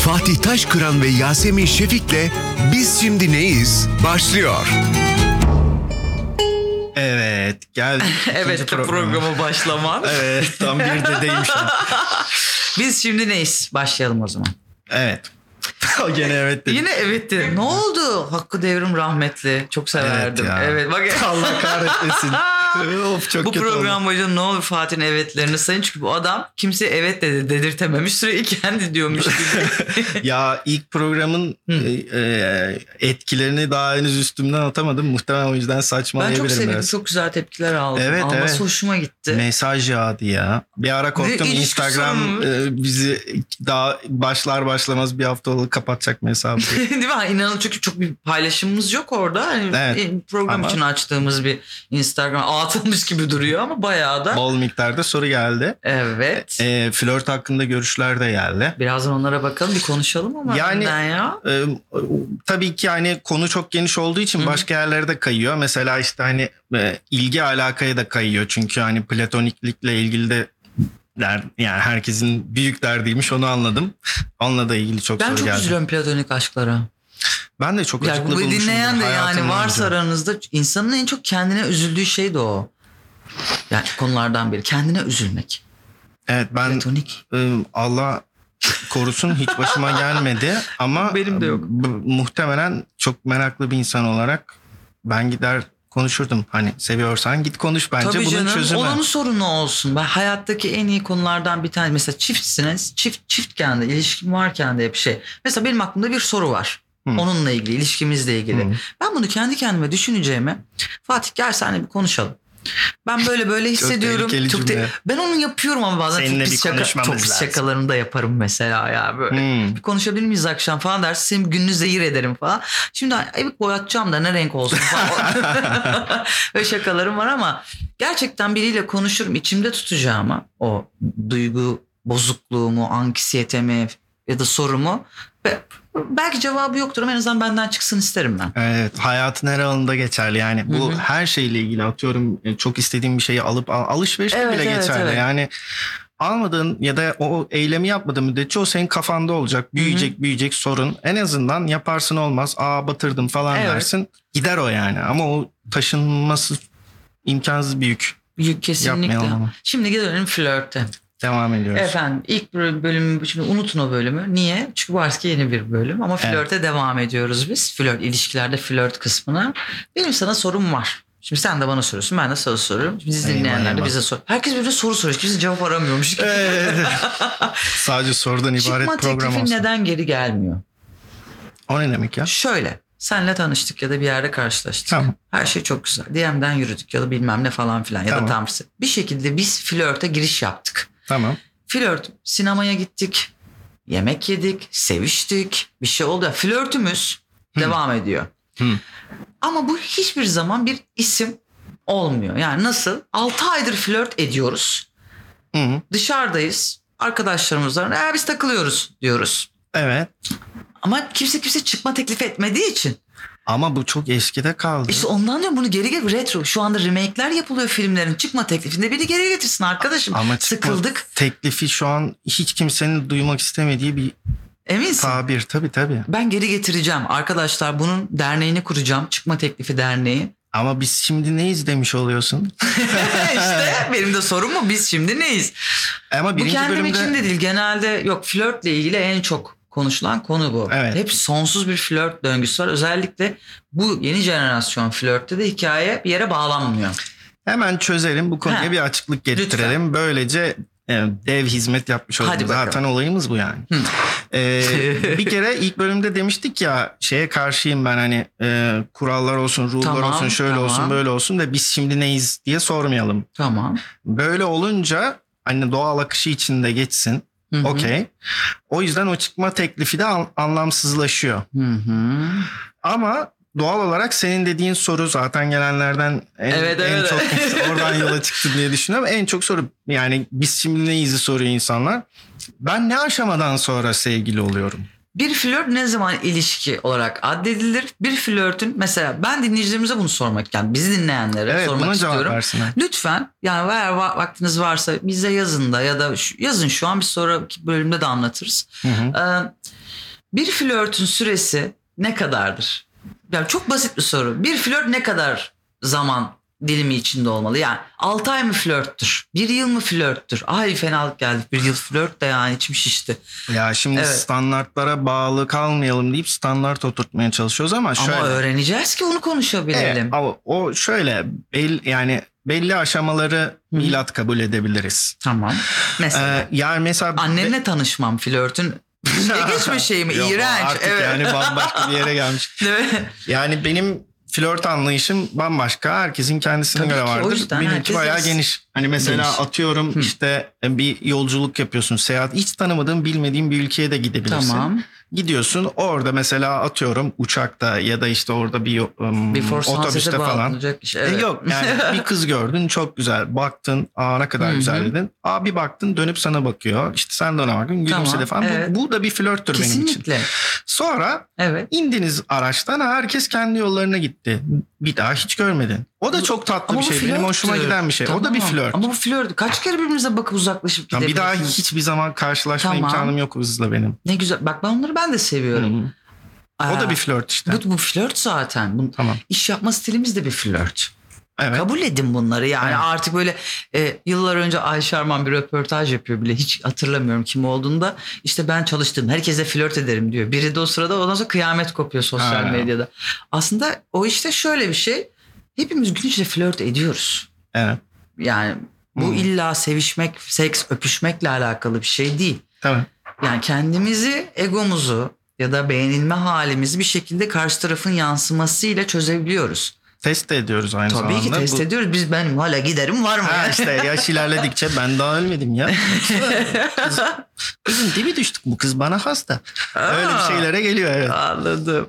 Fatih Taşkıran ve Yasemin Şefik'le Biz Şimdi Neyiz? başlıyor. Evet geldik. Evet programa başlaman. Evet tam bir dedeyim şu an. Biz şimdi neyiz? Başlayalım o zaman. Evet. o gene evet dedi. Yine evet dedi. Ne oldu? Hakkı Devrim rahmetli. Çok severdim. ya. Evet, bak. Allah kahretmesin. of çok bu kötü program oldu. boyunca ne olur Fatih'in evetlerini sayın. Çünkü bu adam kimseye evet dedi dedirtememiş. Sürekli kendi diyormuş gibi. Ya ilk programın e, e, etkilerini daha henüz üstümden atamadım. Muhtemelen o yüzden ben saçmalayabilirim çok sevdim. biraz. Çok güzel tepkiler aldım. Evet, Alması evet. hoşuma gitti. Mesaj yağdı ya. Bir ara korktum ilişkisi Instagram e, bizi daha başlar başlamaz bir haftalık kapatacak mı hesabı? Değil mi? İnanın çünkü çok bir paylaşımımız yok orada. Hani Evet. Program Ama- için açtığımız bir Instagram atılmış gibi duruyor ama bayağı da. Bol miktarda soru geldi. Evet. E, flört hakkında görüşler de geldi. Birazdan onlara bakalım bir konuşalım ama Yani- ya. Ee, tabii ki hani konu çok geniş olduğu için Hı. başka yerlere de kayıyor. Mesela işte hani e, ilgi alakaya da kayıyor. Çünkü hani platoniklikle ilgili de der, yani herkesin büyük derdiymiş onu anladım. Onunla da ilgili çok Ben soru çok geldi. üzülüyorum platonik aşklara. Ben de çok Yani acıklı bu bulmuşumdur dinleyen de yani varsa boyunca. aranızda insanın en çok kendine üzüldüğü şey de o. Yani konulardan biri. Kendine üzülmek. Evet ben Platonik. e, Allah korusun hiç başıma gelmedi ama Benim de yok. b- muhtemelen çok meraklı bir insan olarak ben gider konuşurdum. Hani seviyorsan git konuş bence Tabii bunun canım. çözümü. Onun sorunu olsun. Ben hayattaki en iyi konulardan bir tanesi. Mesela çiftsiniz. Çift çiftken de ilişkim varken de hep şey. Mesela benim aklımda bir soru var. Hı. Onunla ilgili, ilişkimizle ilgili. Hı. Ben bunu kendi kendime düşüneceğime Fatih gel seninle bir konuşalım. Ben böyle böyle hissediyorum. tehlikeli Çok cümle. ben onu yapıyorum ama bazen Seninle çok pis, şaka, çok pis şakalarını da yaparım mesela ya böyle. Hmm. Bir konuşabilir miyiz akşam falan dersin. Senin gününü zehir ederim falan. Şimdi evet boyatacağım da ne renk olsun falan. Ve şakalarım var ama gerçekten biriyle konuşurum. içimde tutacağımı o duygu bozukluğumu, anksiyetemi ya da sorumu. Belki cevabı yoktur ama en azından benden çıksın isterim ben. Evet hayatın her alanında geçerli yani bu Hı hı. her şeyle ilgili atıyorum e, çok istediğim bir şeyi alıp al, alışverişte Evet, bile evet, geçerli evet. yani almadığın ya da o eylemi yapmadığın müddetçe o senin kafanda olacak büyüyecek büyüyecek sorun en azından yaparsın olmaz aa batırdım falan Evet. dersin gider o yani ama o taşınması imkansız büyük Yük Kesinlikle. Yapmayalım ama. Şimdi gelelim flörte. Devam ediyoruz. Efendim ilk bölümü şimdi unutun o bölümü. Niye? Çünkü bu artık yeni bir bölüm ama Evet. flörte devam ediyoruz biz. Flört ilişkilerde flört kısmına. Benim sana sorum var. Şimdi sen de bana soruyorsun ben de sana soruyorum. Şimdi Biz Eyvah, dinleyenler de bize sor. Herkes birbirine soru soruyor. Kimse cevap aramıyormuş. Evet. Sadece sorudan ibaret Çıkma program olsun. neden geri gelmiyor? O ne demek ya? Şöyle. Senle tanıştık ya da bir yerde karşılaştık. Tamam. Her şey çok güzel. DM'den yürüdük ya da bilmem ne falan filan ya Tamam. da tam bir şekilde biz flörte giriş yaptık. Tamam. Flört sinemaya gittik. Yemek yedik, seviştik. Bir şey oldu. Flörtümüz devam ediyor. Hı. Ama bu hiçbir zaman bir isim olmuyor. Yani nasıl? 6 aydır flört ediyoruz. Hı hı. Dışarıdayız. Arkadaşlarımızla "Ee, biz takılıyoruz diyoruz. Evet. Ama kimse kimse çıkma teklif etmediği için. Ama bu çok eskide kaldı. İşte ondan diyorum bunu geri gel retro. Şu anda remake'ler yapılıyor filmlerin. Çıkma teklifinde biri geri getirsin arkadaşım. Ama Sıkıldık. teklifi şu an hiç kimsenin duymak istemediği bir Eminsin? tabir. Tabii tabii. Ben geri getireceğim. Arkadaşlar bunun derneğini kuracağım. Çıkma teklifi derneği. Ama biz şimdi neyiz demiş oluyorsun. işte benim de sorum mu? Biz şimdi neyiz? Ama Bu kendim bölümde için de değil. Genelde yok flörtle ilgili en çok konuşulan konu bu. Evet. Hep sonsuz bir flört döngüsü var. Özellikle bu yeni jenerasyon flörtte de hikaye bir yere bağlanmıyor. hemen çözelim bu konuya Ha. bir açıklık getirelim. Böylece e, dev hizmet yapmış olduk. Zaten olayımız bu yani. Hı. Ee, bir kere ilk bölümde demiştik ya şeye karşıyım ben hani e, kurallar olsun, ruhlar Tamam, olsun, şöyle tamam. olsun, böyle olsun da biz şimdi neyiz diye sormayalım. Tamam. Böyle olunca hani doğal akışı içinde geçsin. Okey. O yüzden o çıkma teklifi de an- anlamsızlaşıyor. Hı hı. Ama doğal olarak senin dediğin soru zaten gelenlerden en, Evet, en evet. çok oradan yola çıktı diye düşünüyorum. En çok soru yani biz şimdi neyiz'i soruyor insanlar. Ben ne aşamadan sonra sevgili oluyorum? Bir flört ne zaman ilişki olarak addedilir? Bir flörtün mesela ben dinleyicilerimize bunu sormak yani bizi dinleyenlere Evet sormak istiyorum. versinler. Lütfen yani eğer va- vaktiniz varsa bize yazın da ya da şu- yazın şu an bir sonraki bölümde de anlatırız. Hı hı. Ee, bir flörtün süresi ne kadardır? Yani çok basit bir soru. Bir flört ne kadar zaman dilimi içinde olmalı? Yani 6 ay mı flörttür? Bir yıl mı flörttür? Ay fenalık geldi. Bir yıl flört de yani içim şişti. Ya şimdi Evet. standartlara bağlı kalmayalım deyip standart oturtmaya çalışıyoruz ama şöyle. Ama öğreneceğiz ki onu konuşabilelim. Evet, ama o şöyle belli, yani belli aşamaları milat kabul edebiliriz. Tamam. Mesela Ee, yani mesela annenle tanışmam flörtün ne geçmiş şey mi? Yok, İğrenç. Artık evet. yani bambaşka bir yere gelmiş. Değil mi? Yani benim flört anlayışım bambaşka. Herkesin kendisine Tabii göre ki, vardır. Benimki bayağı biraz geniş. Hani mesela geniş. atıyorum Hı. işte bir yolculuk yapıyorsun. Seyahat hiç tanımadığın bilmediğin bir ülkeye de gidebilirsin. Tamam. Gidiyorsun orada mesela atıyorum uçakta ya da işte orada bir, um, otobüste falan. iş. E, Evet. Yok yani bir kız gördün çok güzel baktın aa ne kadar Hı hı. güzel dedin. Aa bir baktın dönüp sana bakıyor işte sen de ona bakın gülümsedi Tamam, falan. Bu- evet. Bu, da bir flörttür benim için. Kesinlikle. Sonra Evet. indiniz araçtan herkes kendi yollarına gitti. Bir daha hiç görmedin. O da çok tatlı Ama bir şey. Benim flörttür. hoşuma giden bir şey. O da bir Tamam. flört. Ama bu flört. Kaç kere birbirimize bakıp uzaklaşıp Ya bir daha hiçbir zaman karşılaşma Tamam. imkanım yok hızla benim. Ne güzel. Bak ben onları ben de seviyorum. Hı. O Aa, da bir flört işte. Bu, bu flört zaten. Bu, Tamam. iş yapma stilimiz de bir flört. Evet. Kabul edin bunları yani Evet. artık böyle e, yıllar önce Ayşe Arman bir röportaj yapıyor bile hiç hatırlamıyorum kim olduğunda işte ben çalıştım herkese flört ederim diyor. Biri de o sırada ondan sonra kıyamet kopuyor sosyal Ha. medyada. Aslında o işte şöyle bir şey hepimiz gün içinde flört ediyoruz. Evet. Yani bu Hmm. illa sevişmek, seks, öpüşmekle alakalı bir şey değil. Tamam. Yani kendimizi, egomuzu ya da beğenilme halimizi bir şekilde karşı tarafın yansımasıyla çözebiliyoruz. Test de ediyoruz aynı Tabii zamanda. ki test Bu- ediyoruz. Biz benim hala giderim var mı? Ha işte yaş ilerledikçe ben daha ölmedim ya. Kız, kızın dibi düştük bu kız bana hasta. Öyle bir Aa. şeylere geliyor evet. Anladım.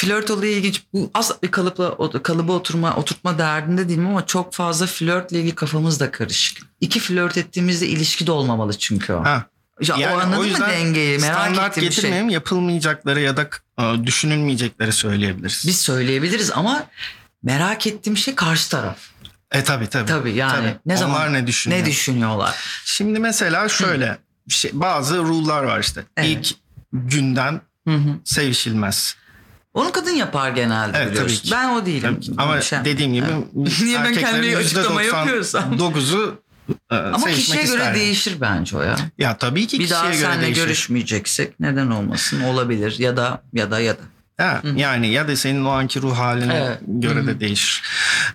Flört olayı ilginç. Bu asla bir kalıpla o- kalıba oturma oturtma derdinde değilim ama çok fazla flörtle ilgili kafamız da karışık. İki flört ettiğimizde ilişki de olmamalı çünkü o. Ha. Ya Yani o anladın mı yüzden dengeyi? Merak Standart ettiğim şey. getirmeyeyim yapılmayacakları ya da e, düşünülmeyecekleri söyleyebiliriz. Biz söyleyebiliriz ama merak ettiğim şey karşı taraf. E tabi tabi. Tabii yani ne zaman Onlar ne düşünüyor? ne düşünüyorlar? Şimdi mesela şöyle bir şey, bazı rule'lar var işte. Evet. İlk günden Hı hı. sevişilmez. Onu kadın yapar genelde Evet, biliyorsun. tabii ki. Ben o değilim. Ama Şey- dediğim gibi Niye ben kendime açıklama yapıyorsam? %99'u e, Ama kişiye göre ister. değişir bence o ya. Ya tabii ki bir kişiye daha göre seninle değişir. görüşmeyeceksek neden olmasın olabilir ya da ya da ya da. Ha, yani ya da senin o anki ruh haline Evet. göre Hı. de değişir.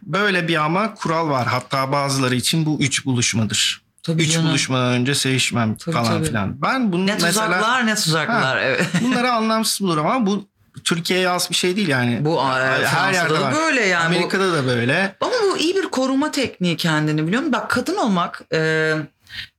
Böyle bir ama kural var. Hatta bazıları için bu üç buluşmadır. Tabii üç canım. buluşmadan önce sevişmem Tabii, falan tabii. filan. Ben bunu Ne mesela tuzaklar ne tuzaklar evet. bunları anlamsız bulurum ama bu Türkiye'ye has bir şey değil yani. Bu her Fransa'da yerde var. böyle yani. Amerika'da da böyle. ama bu iyi bir koruma tekniği kendini biliyor musun? Bak kadın olmak e,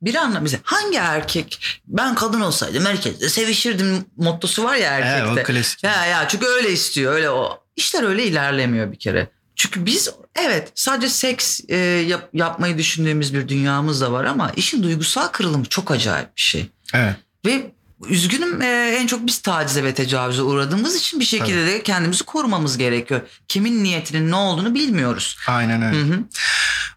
bir anlam mesela hangi erkek ben kadın olsaydım herkesle sevişirdim mottosu var ya Evet, erkekte. o klasik. Ya ya çünkü öyle istiyor öyle o. İşler öyle ilerlemiyor bir kere. Çünkü biz evet sadece seks e, yap- yapmayı düşündüğümüz bir dünyamız da var ama işin duygusal kırılımı çok acayip bir şey. Evet. Ve üzgünüm e, en çok biz tacize ve tecavüze uğradığımız için bir şekilde de kendimizi korumamız gerekiyor. Kimin niyetinin ne olduğunu bilmiyoruz. Aynen öyle. Hı hı.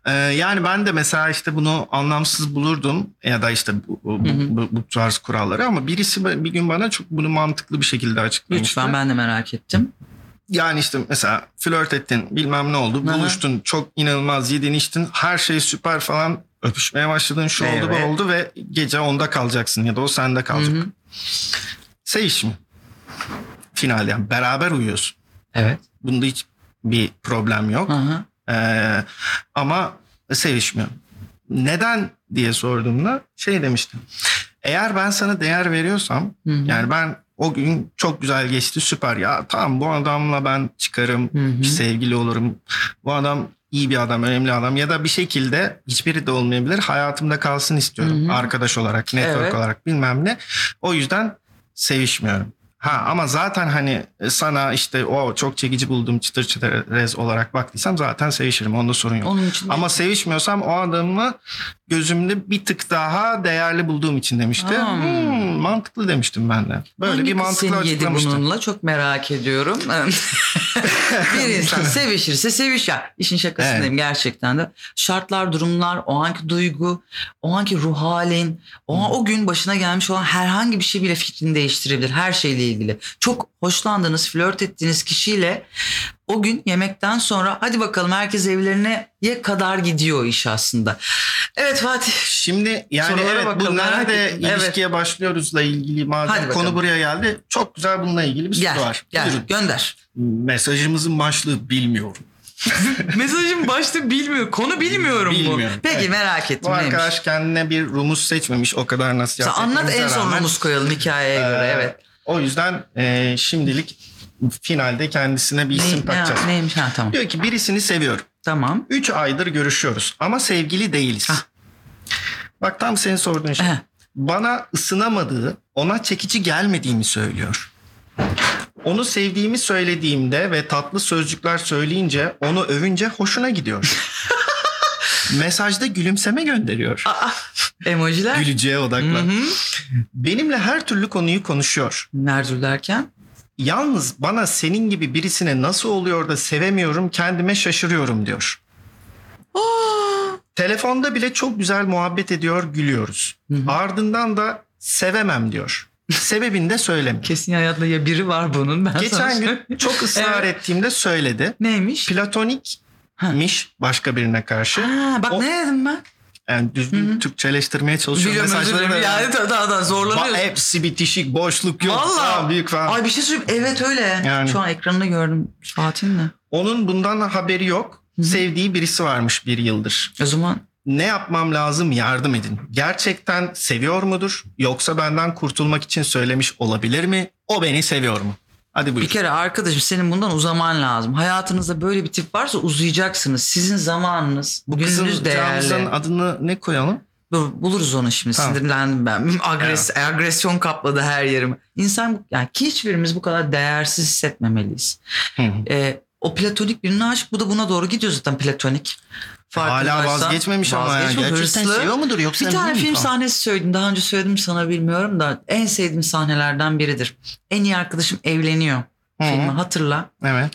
Ee, yani ben de mesela işte bunu anlamsız bulurdum ya da işte bu, bu, Hı hı. bu, bu tarz kuralları ama birisi bir gün bana çok bunu mantıklı bir şekilde açıklamıştı. Lütfen ben de merak ettim. Yani işte mesela flört ettin bilmem ne oldu buluştun çok inanılmaz yedin içtin her şey süper falan öpüşmeye başladın şu oldu bu Evet. oldu ve gece onda kalacaksın ya da o sende kalacak. Hı hı. Sevişim. Final yani beraber uyuyorsun. Evet. Bunda hiç bir problem yok. Hı hı. Ee, ama sevişmiyor. Neden diye sorduğumda şey demiştim. Eğer ben sana değer veriyorsam Hı hı. yani ben o gün çok güzel geçti süper ya tamam bu adamla ben çıkarım Hı hı. sevgili olurum. Bu adam iyi bir adam önemli adam ya da bir şekilde hiçbiri de olmayabilir hayatımda kalsın istiyorum Hı hı. arkadaş olarak network Evet. olarak bilmem ne. O yüzden sevişmiyorum. Ha ama zaten hani sana işte o çok çekici bulduğum çıtır çıtır olarak baktıysam zaten sevişirim. Onda sorun yok. Onun için Ama sevişmiyorsam o adamı gözümde bir tık daha değerli bulduğum için demişti. Hmm. Hmm, mantıklı demiştim ben de. Böyle Hangi bir kız mantıklı seni yedi açıklamıştı. bununla çok merak ediyorum. bir insan sevişirse seviş ya. İşin şakasındayım Evet. gerçekten de. Şartlar, durumlar, o anki duygu, o anki ruh halin, o, an, o gün başına gelmiş olan herhangi bir şey bile fikrini değiştirebilir. Her şeyle ilgili. Çok hoşlandığınız, flört ettiğiniz kişiyle o gün yemekten sonra hadi bakalım herkes evlerine ye kadar gidiyor iş aslında. Evet Fatih. Şimdi yani Sorulara evet bakalım, bu nerede ettim. Evet. ilişkiye başlıyoruzla ilgili Hadi madem bakalım. konu buraya geldi. Çok güzel bununla ilgili bir Gel, soru var. gel Buyurun. gönder. Mesajımızın başlığı bilmiyorum. Mesajın başta bilmiyor. Konu bilmiyorum, Bilmiyorum, bu. Peki evet. merak Bu ettim neymiş? arkadaş kendine bir rumuz seçmemiş o kadar Sen nasihat anlat en son rağmen. rumuz koyalım hikayeye göre Ee, evet. O yüzden e, şimdilik finalde kendisine bir isim Ne, takacağız. ne, neymiş ha tamam. Diyor ki birisini seviyorum. Tamam. 3 aydır görüşüyoruz ama sevgili değiliz. Hah. Bak tam senin sorduğun şey. Eh, Bana ısınamadığı, ona çekici gelmediğimi söylüyor. Onu sevdiğimi söylediğimde ve tatlı sözcükler söyleyince, onu övünce hoşuna gidiyor. Mesajda gülümseme gönderiyor. emojiler. Güleceğe odaklan. hı. Benimle her türlü konuyu konuşuyor. Nerede derken? Yalnız bana senin gibi birisine nasıl oluyor da sevemiyorum kendime şaşırıyorum diyor. Telefonda bile çok güzel muhabbet ediyor gülüyoruz. Hı hı. Ardından da sevemem diyor. Sebebini de söylemiyor. Kesin hayatında ya biri var bunun. Ben Geçen gün çok ısrar Evet. ettiğimde söyledi. Neymiş? Platonikmiş başka birine karşı. Ha, bak O- ne dedim ben? Yani düzgün. Türkçeleştirmeye çalışıyorum. Biliyorum Mesajları da- Yani da, da, da Ba- zorlanıyorsun. hepsi bitişik boşluk yok. Falan, büyük falan. Ay bir şey söyleyeyim. Evet öyle. Yani. Şu an ekranını gördüm. Fatih'in. Onun bundan haberi yok. Hı hı. Sevdiği birisi varmış bir yıldır. O zaman Ne yapmam lazım yardım edin. Gerçekten seviyor mudur? Yoksa benden kurtulmak için söylemiş olabilir mi? O beni seviyor mu? Hadi buyur. bir kere arkadaşım senin bundan uzaman lazım. Hayatınızda böyle bir tip varsa uzayacaksınız. Sizin zamanınız, Bu kızın gününüz değerli. Cansu'nun adını ne koyalım? Dur, buluruz onu şimdi. Tamam. Sinirlendim ben. Agres, Agresyon kapladı her yerimi. İnsan yani ki hiçbirimiz bu kadar değersiz hissetmemeliyiz. Hı. Ee, o platonik birine aşık. Bu da buna doğru gidiyor zaten platonik. Hala vazgeçmemiş ama yani. Gerçekten hırslı. seviyor mudur yoksa Bir tane ne film sahnesi söyledim. Daha önce söyledim sana bilmiyorum da en sevdiğim sahnelerden biridir. En iyi arkadaşım evleniyor. Hı. Filmi hatırla. Evet.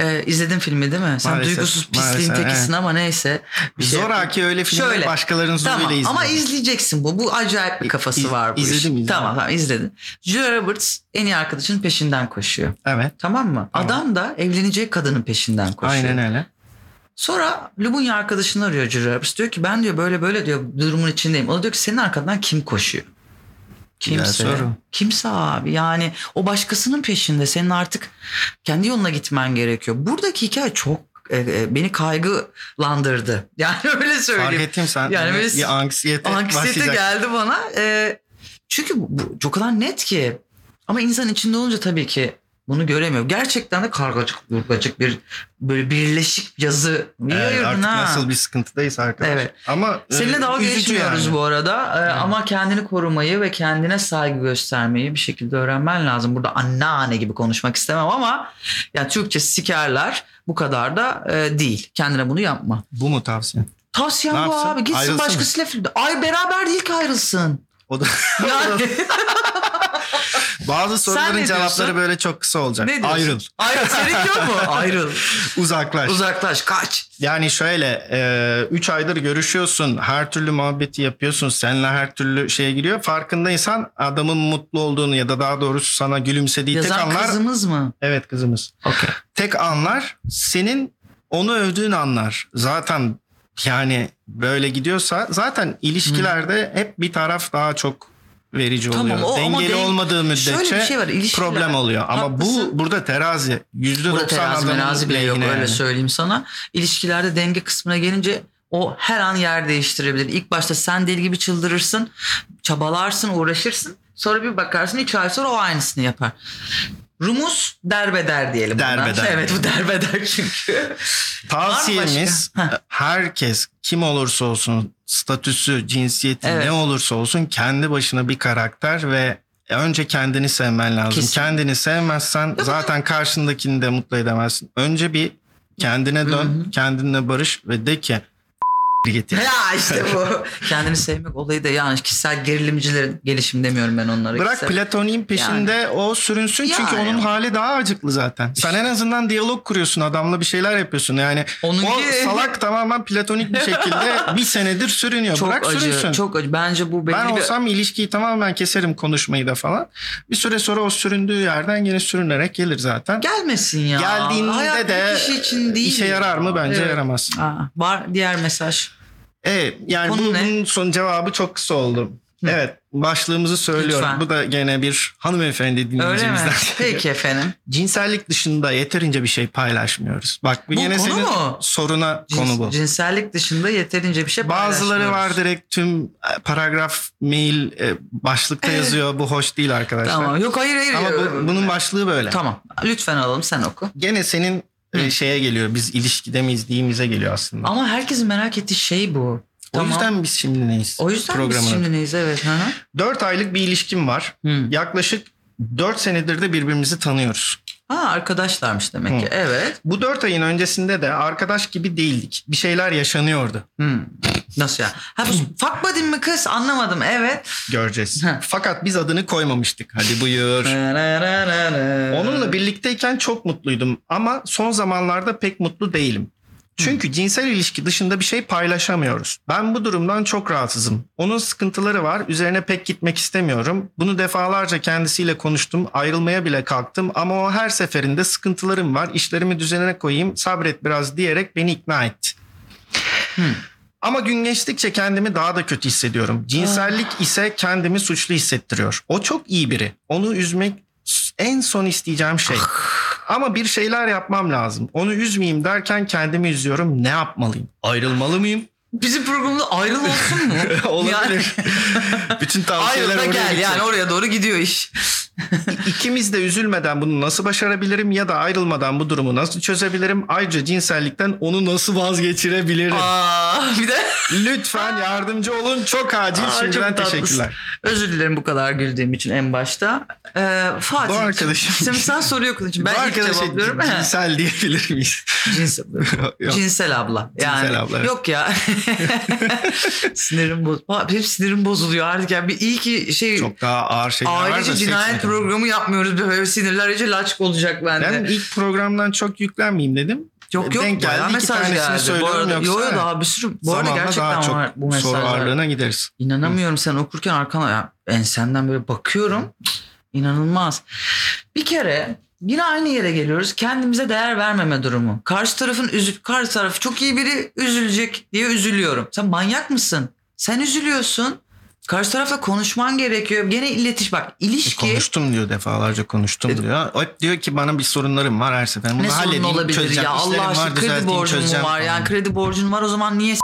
Ee, izledin filmi değil mi? Sen Maalesef, duygusuz pisliğin maalesef, tekisin ama neyse. Bir şey Zoraki öyle filmleri Şöyle. başkalarının zoruyla Tamam izliyor. ama izleyeceksin bu. Bu acayip bir kafası İz- var bu izledim, işin. izledim. Tamam tamam izledin. Julia Roberts en iyi arkadaşının peşinden koşuyor. Evet. Tamam mı? Tamam. Adam da evleneceği kadının peşinden koşuyor. Aynen öyle. Sonra Lubunya arkadaşını arıyor Julia Roberts. Diyor ki ben diyor böyle böyle diyor durumun içindeyim. O da diyor ki senin arkandan kim koşuyor? Kimse. Kimse abi yani o başkasının peşinde senin artık kendi yoluna gitmen gerekiyor. Buradaki hikaye çok e, e, beni kaygılandırdı. Yani öyle Fark söyleyeyim. ettim sen. Yani böyle bir anksiyete, Anksiyete başlayacak. geldi bana. Ee, çünkü bu, bu çok kadar net ki. Ama insan içinde olunca tabii ki bunu göremiyor. Gerçekten de kargacık burgacık bir böyle birleşik yazı. Niye Evet, ayırdın artık ha? nasıl bir sıkıntıdayız arkadaş. Evet. Ama Seninle e, dalga üzücü geçmiyoruz yani. bu arada. Ee. Ama kendini korumayı ve kendine saygı göstermeyi bir şekilde öğrenmen lazım. Burada anneanne gibi konuşmak istemem ama ya Türkçe sikerler bu kadar da e, değil. Kendine bunu yapma. Bu mu tavsiye? Tavsiyem Ne bu yapsın? abi. Gitsin Ayrılsın başkasıyla. Ay beraber değil ki ayrılsın. O da Yani bazı soruların cevapları böyle çok kısa olacak. Ne diyorsun? Ayrıl. Ayrıl. Senin yok mu? Ayrıl. Uzaklaş. Uzaklaş. Kaç. Yani şöyle 3 aydır görüşüyorsun. Her türlü muhabbeti yapıyorsun. Seninle her türlü şeye giriyor. Farkındaysan adamın mutlu olduğunu ya da daha doğrusu sana gülümsediği tek Yazan anlar. kızımız mı? Evet kızımız. Okey. Tek anlar senin onu övdüğün anlar. Zaten yani böyle gidiyorsa zaten ilişkilerde hep bir taraf daha çok verici Tamam, oluyor. o ama Dengeli denk- olmadığı Şöyle müddetçe bir şey var. problem oluyor. Ama Haklısın. bu burada terazi. %90 Burada terazi merazi bile yok lehine öyle yani. söyleyeyim sana. İlişkilerde denge kısmına gelince o her an yer değiştirebilir. İlk başta sen deli gibi çıldırırsın, çabalarsın, uğraşırsın. Sonra bir bakarsın 3 ay sonra o aynısını yapar. Rumuz derbeder diyelim. Derbeder. Evet bu derbeder çünkü. Tavsiyemiz herkes kim olursa olsun statüsü, cinsiyeti Evet. ne olursa olsun kendi başına bir karakter ve önce kendini sevmen lazım. Kesin. Kendini sevmezsen zaten karşındakini de mutlu edemezsin. Önce bir kendine dön, kendinle barış ve de ki getir. Ya işte bu. Kendini sevmek olayı da yani kişisel gerilimcilerin gelişim demiyorum ben onlara. Bırak Kişisel- platoniğin peşinde o sürünsün çünkü Yani. onun hali daha acıklı zaten. Sen en azından diyalog kuruyorsun adamla bir şeyler yapıyorsun. Yani Onunki- o salak tamamen platonik bir şekilde bir senedir sürünüyor. çok Bırak acı, sürünsün. çok acı. Bence bu belli ben bir... olsam ilişkiyi tamamen keserim konuşmayı da falan. Bir süre sonra o süründüğü yerden yine sürünerek gelir zaten. Gelmesin ya. Geldiğinde Hayat de bir kişi için değil. işe yarar mı? Bence Evet. yaramaz. Aa, var diğer mesaj. Evet yani Konu ne? bunun son cevabı çok kısa oldu. Evet başlığımızı söylüyorum. Lütfen. Bu da gene bir hanımefendi Öyle mi? dinleyicimizden. Peki efendim. Cinsellik dışında yeterince bir şey paylaşmıyoruz. Bak bu, Bu yine konu senin mu? soruna Cins- konu bu. Cinsellik dışında yeterince bir şey Bazıları var paylaşmıyoruz. direkt tüm e, paragraf mail e, başlıkta yazıyor. Bu hoş değil arkadaşlar. Tamam. Yok hayır hayır. Ama bu- bunun başlığı böyle. Tamam. Lütfen alalım sen oku. Gene senin e, şeye geliyor. Biz ilişkide miyiz değilimize geliyor aslında. Ama herkesin merak ettiği şey bu. O yüzden biz şimdi neyiz? o yüzden biz programın şimdi neyiz evet. Hı hı. 4 aylık bir ilişkim var. Hı. Yaklaşık 4 senedir de birbirimizi tanıyoruz. Ha arkadaşlarmış demek ki. Hı. Evet. Bu 4 ayın öncesinde de arkadaş gibi değildik. Bir şeyler yaşanıyordu. Hmm. Nasıl ya? Ha bu fuck buddy mi kız? Anlamadım. Evet. Göreceğiz. Heh. Fakat biz adını koymamıştık. Hadi buyur. Onunla birlikteyken çok mutluydum ama son zamanlarda pek mutlu değilim. Çünkü cinsel ilişki dışında bir şey paylaşamıyoruz. Ben bu durumdan çok rahatsızım. Onun sıkıntıları var. Üzerine pek gitmek istemiyorum. Bunu defalarca kendisiyle konuştum. Ayrılmaya bile kalktım ama o her seferinde sıkıntılarım var. İşlerimi düzenine koyayım. Sabret biraz diyerek beni ikna etti. Ama gün geçtikçe kendimi daha da kötü hissediyorum. Cinsellik ise kendimi suçlu hissettiriyor. O çok iyi biri. Onu üzmek en son isteyeceğim şey. Ama bir şeyler yapmam lazım. Onu üzmeyeyim derken kendimi üzüyorum. Ne yapmalıyım? Ayrılmalı mıyım? Bizim programda ayrıl olsun mu? Olabilir. Bütün Yani, tavsiyeler ayrıl da oraya gel gidecek. yani oraya doğru gidiyor iş. İkimiz de üzülmeden bunu nasıl başarabilirim ya da ayrılmadan bu durumu nasıl çözebilirim? Ayrıca cinsellikten onu nasıl vazgeçirebilirim? Aa, bir de Lütfen yardımcı olun. Çok acil. Aa, Şimdiden çok teşekkürler. özür dilerim bu kadar güldüğüm için en başta. Ee, Fatih. Bu arkadaşım- Şimdi sen soruyor okudun için ben Bu ilk cevaplıyorum. Cinsel diyebilir miyiz? Cinsel. Cinsel abla. Yani, Cinsel abla, evet. Yok ya. sinirim boz. Benim sinirim bozuluyor artık. Yani bir iyi ki şey Çok daha ağır şeyler var da. cinayet. Programı yapmıyoruz. Böyle sinirler iyice laçk olacak bende. Ben ilk programdan çok yüklenmeyeyim dedim. Yok yok Denk bayağı geldi mesaj geldi. Bu arada, yoksa. yo yo daha bir sürü. Bu arada gerçekten daha çok var bu soru mesajlar. ağırlığına gideriz. İnanamıyorum sen okurken arkana ya, ensenden böyle bakıyorum. İnanılmaz. Bir kere yine aynı yere geliyoruz. Kendimize değer vermeme durumu. Karşı tarafın üzül karşı tarafı çok iyi biri üzülecek diye üzülüyorum. Sen manyak mısın? Sen üzülüyorsun. Karşı tarafla konuşman gerekiyor. Gene iletiş bak ilişki Konuştum diyor defalarca konuştum diyor. O hep diyor ki bana bir sorunlarım var her seferinde. ne sorun olabilir ya Allah aşkına kredi borcun mu var yani kredi borcun var o zaman niye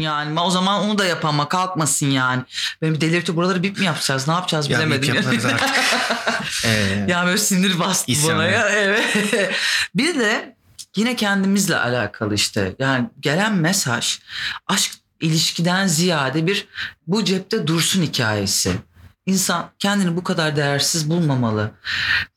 yani o zaman onu da yapama kalkmasın yani. Benim delirti buraları bip mi yapacağız ne yapacağız Ya bilemedim. bip yaparız artık. Ee, Ya böyle sinir bastı İsyan, bana ya. Evet. bir de yine kendimizle alakalı işte. Yani gelen mesaj aşk ilişkiden ziyade bir bu cepte dursun hikayesi. İnsan kendini bu kadar değersiz bulmamalı.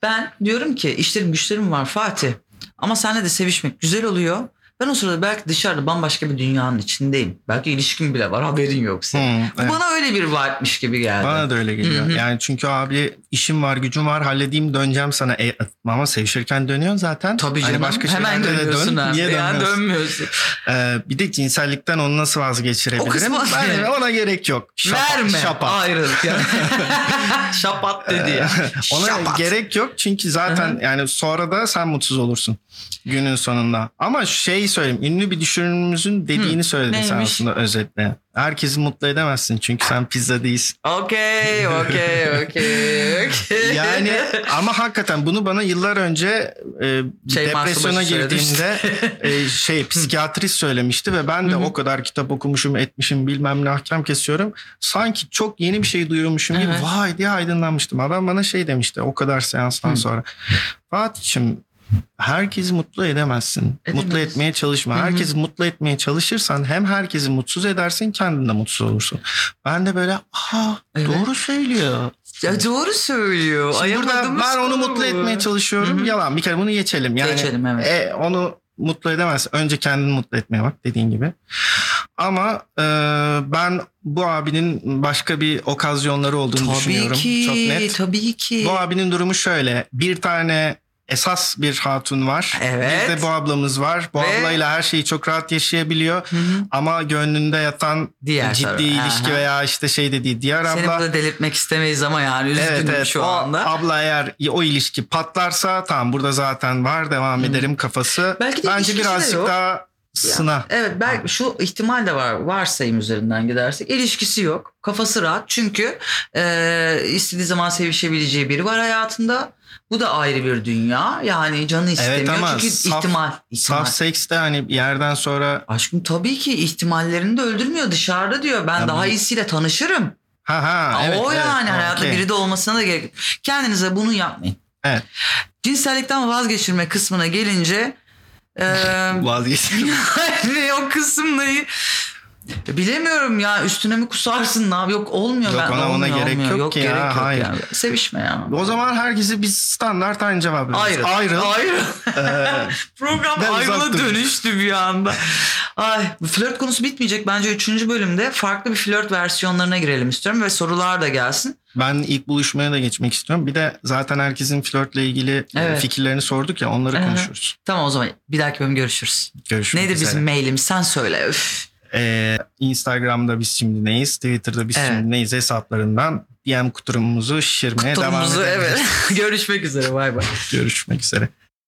Ben diyorum ki işlerim güçlerim var Fatih. Ama seninle de sevişmek güzel oluyor. Ben o sırada belki dışarıda bambaşka bir dünyanın içindeyim. Belki ilişkin bile var haberin yok senin. Hı, Bu evet. Bana öyle bir vibe'miş gibi geldi. Bana da öyle geliyor. Hı hı. Yani çünkü abi işim var, gücüm var, halledeyim döneceğim sana. E, ama sevişirken dönüyorsun zaten. Tabii Hani canım. başka Hemen dönüyorsun dön. ha. Niye yani dönmüyorsun? dönmüyorsun. Ee, bir de cinsellikten onu nasıl O vazgeçirebilirim? kısmı- Ben, ona gerek yok. Şapa- Verme. Şapat. Ayrıl. Yani. Şapat dedi ya. Ona Şapat. gerek yok çünkü zaten yani sonra da sen mutsuz olursun günün sonunda. Ama şey söyleyeyim ünlü bir düşünürümüzün dediğini söyledin sen neymiş? aslında özetle. Herkesi mutlu edemezsin çünkü sen pizza değilsin. Okey, okey, okey, okey. Yani ama hakikaten bunu bana yıllar önce e, Şey, depresyona girdiğimde e, şey psikiyatrist söylemişti ve ben de o kadar kitap okumuşum etmişim bilmem ne ahkam kesiyorum. Sanki çok yeni bir şey duyuyormuşum gibi vay diye aydınlanmıştım. Adam bana şey demişti o kadar seanstan sonra. Fatih'im herkesi mutlu edemezsin. Edemez. Mutlu etmeye çalışma. Hı hı. Herkesi mutlu etmeye çalışırsan hem herkesi mutsuz edersin kendin de mutsuz olursun. Ben de böyle aha Evet. doğru söylüyor. Ya doğru söylüyor. Şimdi burada ben onu mutlu bu. etmeye çalışıyorum. Hı hı. Yalan bir kere bunu geçelim. Yani, Geçelim, evet. e, onu mutlu edemezsin. Önce kendini mutlu etmeye bak dediğin gibi. Ama e, ben bu abinin başka bir okazyonları olduğunu Tabii düşünüyorum. ki. Çok net. Tabii ki. Bu abinin durumu şöyle. Bir tane esas bir hatun var. Evet. Bir de bu ablamız var. Bu Ve- ablayla her şeyi çok rahat yaşayabiliyor. Hı hı. Ama gönlünde yatan Diğer ciddi taraf. ilişki Aha. veya işte şey dediği diğer Seni abla. burada delirtmek istemeyiz ama yani üzgünüm Evet evet şu o anda. abla eğer o ilişki patlarsa tamam burada zaten var devam ederim kafası. Belki de Bence de birazcık yok. daha sına. Evet belki şu ihtimal de var varsayım üzerinden gidersek ilişkisi yok kafası rahat çünkü e, istediği zaman sevişebileceği biri var hayatında bu da ayrı bir dünya yani canı istemiyor ama çünkü saf- ihtimal, ihtimal. Saf seks de hani bir yerden sonra Aşkım tabii ki ihtimallerini de öldürmüyor dışarıda diyor ben Ya daha iyisiyle tanışırım. ha ha evet, o evet, yani hayatta okey. biri de olmasına da gerek yok. Kendinize bunu yapmayın. Evet. Cinsellikten vazgeçirme kısmına gelince e, Vazgeçtim. yani o kısımları bilemiyorum ya üstüne mi kusarsın ne yap- yok olmuyor Yok, ben ona- ona olmuyor, gerek olmuyor. yok ki ya, gerek yok hayır. yani. sevişme ya o zaman herkese biz standart aynı cevap veriyoruz. ayrıl Ayrıl. ayrıl Ee, program ayrıla dönüştü bir anda ay flört konusu bitmeyecek bence üçüncü bölümde farklı bir flört versiyonlarına girelim istiyorum ve sorular da gelsin ben ilk buluşmaya da geçmek istiyorum. Bir de zaten herkesin flörtle ilgili e, Evet. fikirlerini sorduk ya onları konuşuruz. tamam o zaman bir dahaki bölüm görüşürüz Görüşmek neydi üzere. bizim mailimiz sen söyle Üf. Ee, Instagram'da biz şimdi neyiz? Twitter'da biz Evet. şimdi neyiz hesaplarından DM kuturumuzu şişirmeye devam Turumuzu edelim. evet görüşmek üzere bay bay Görüşmek üzere.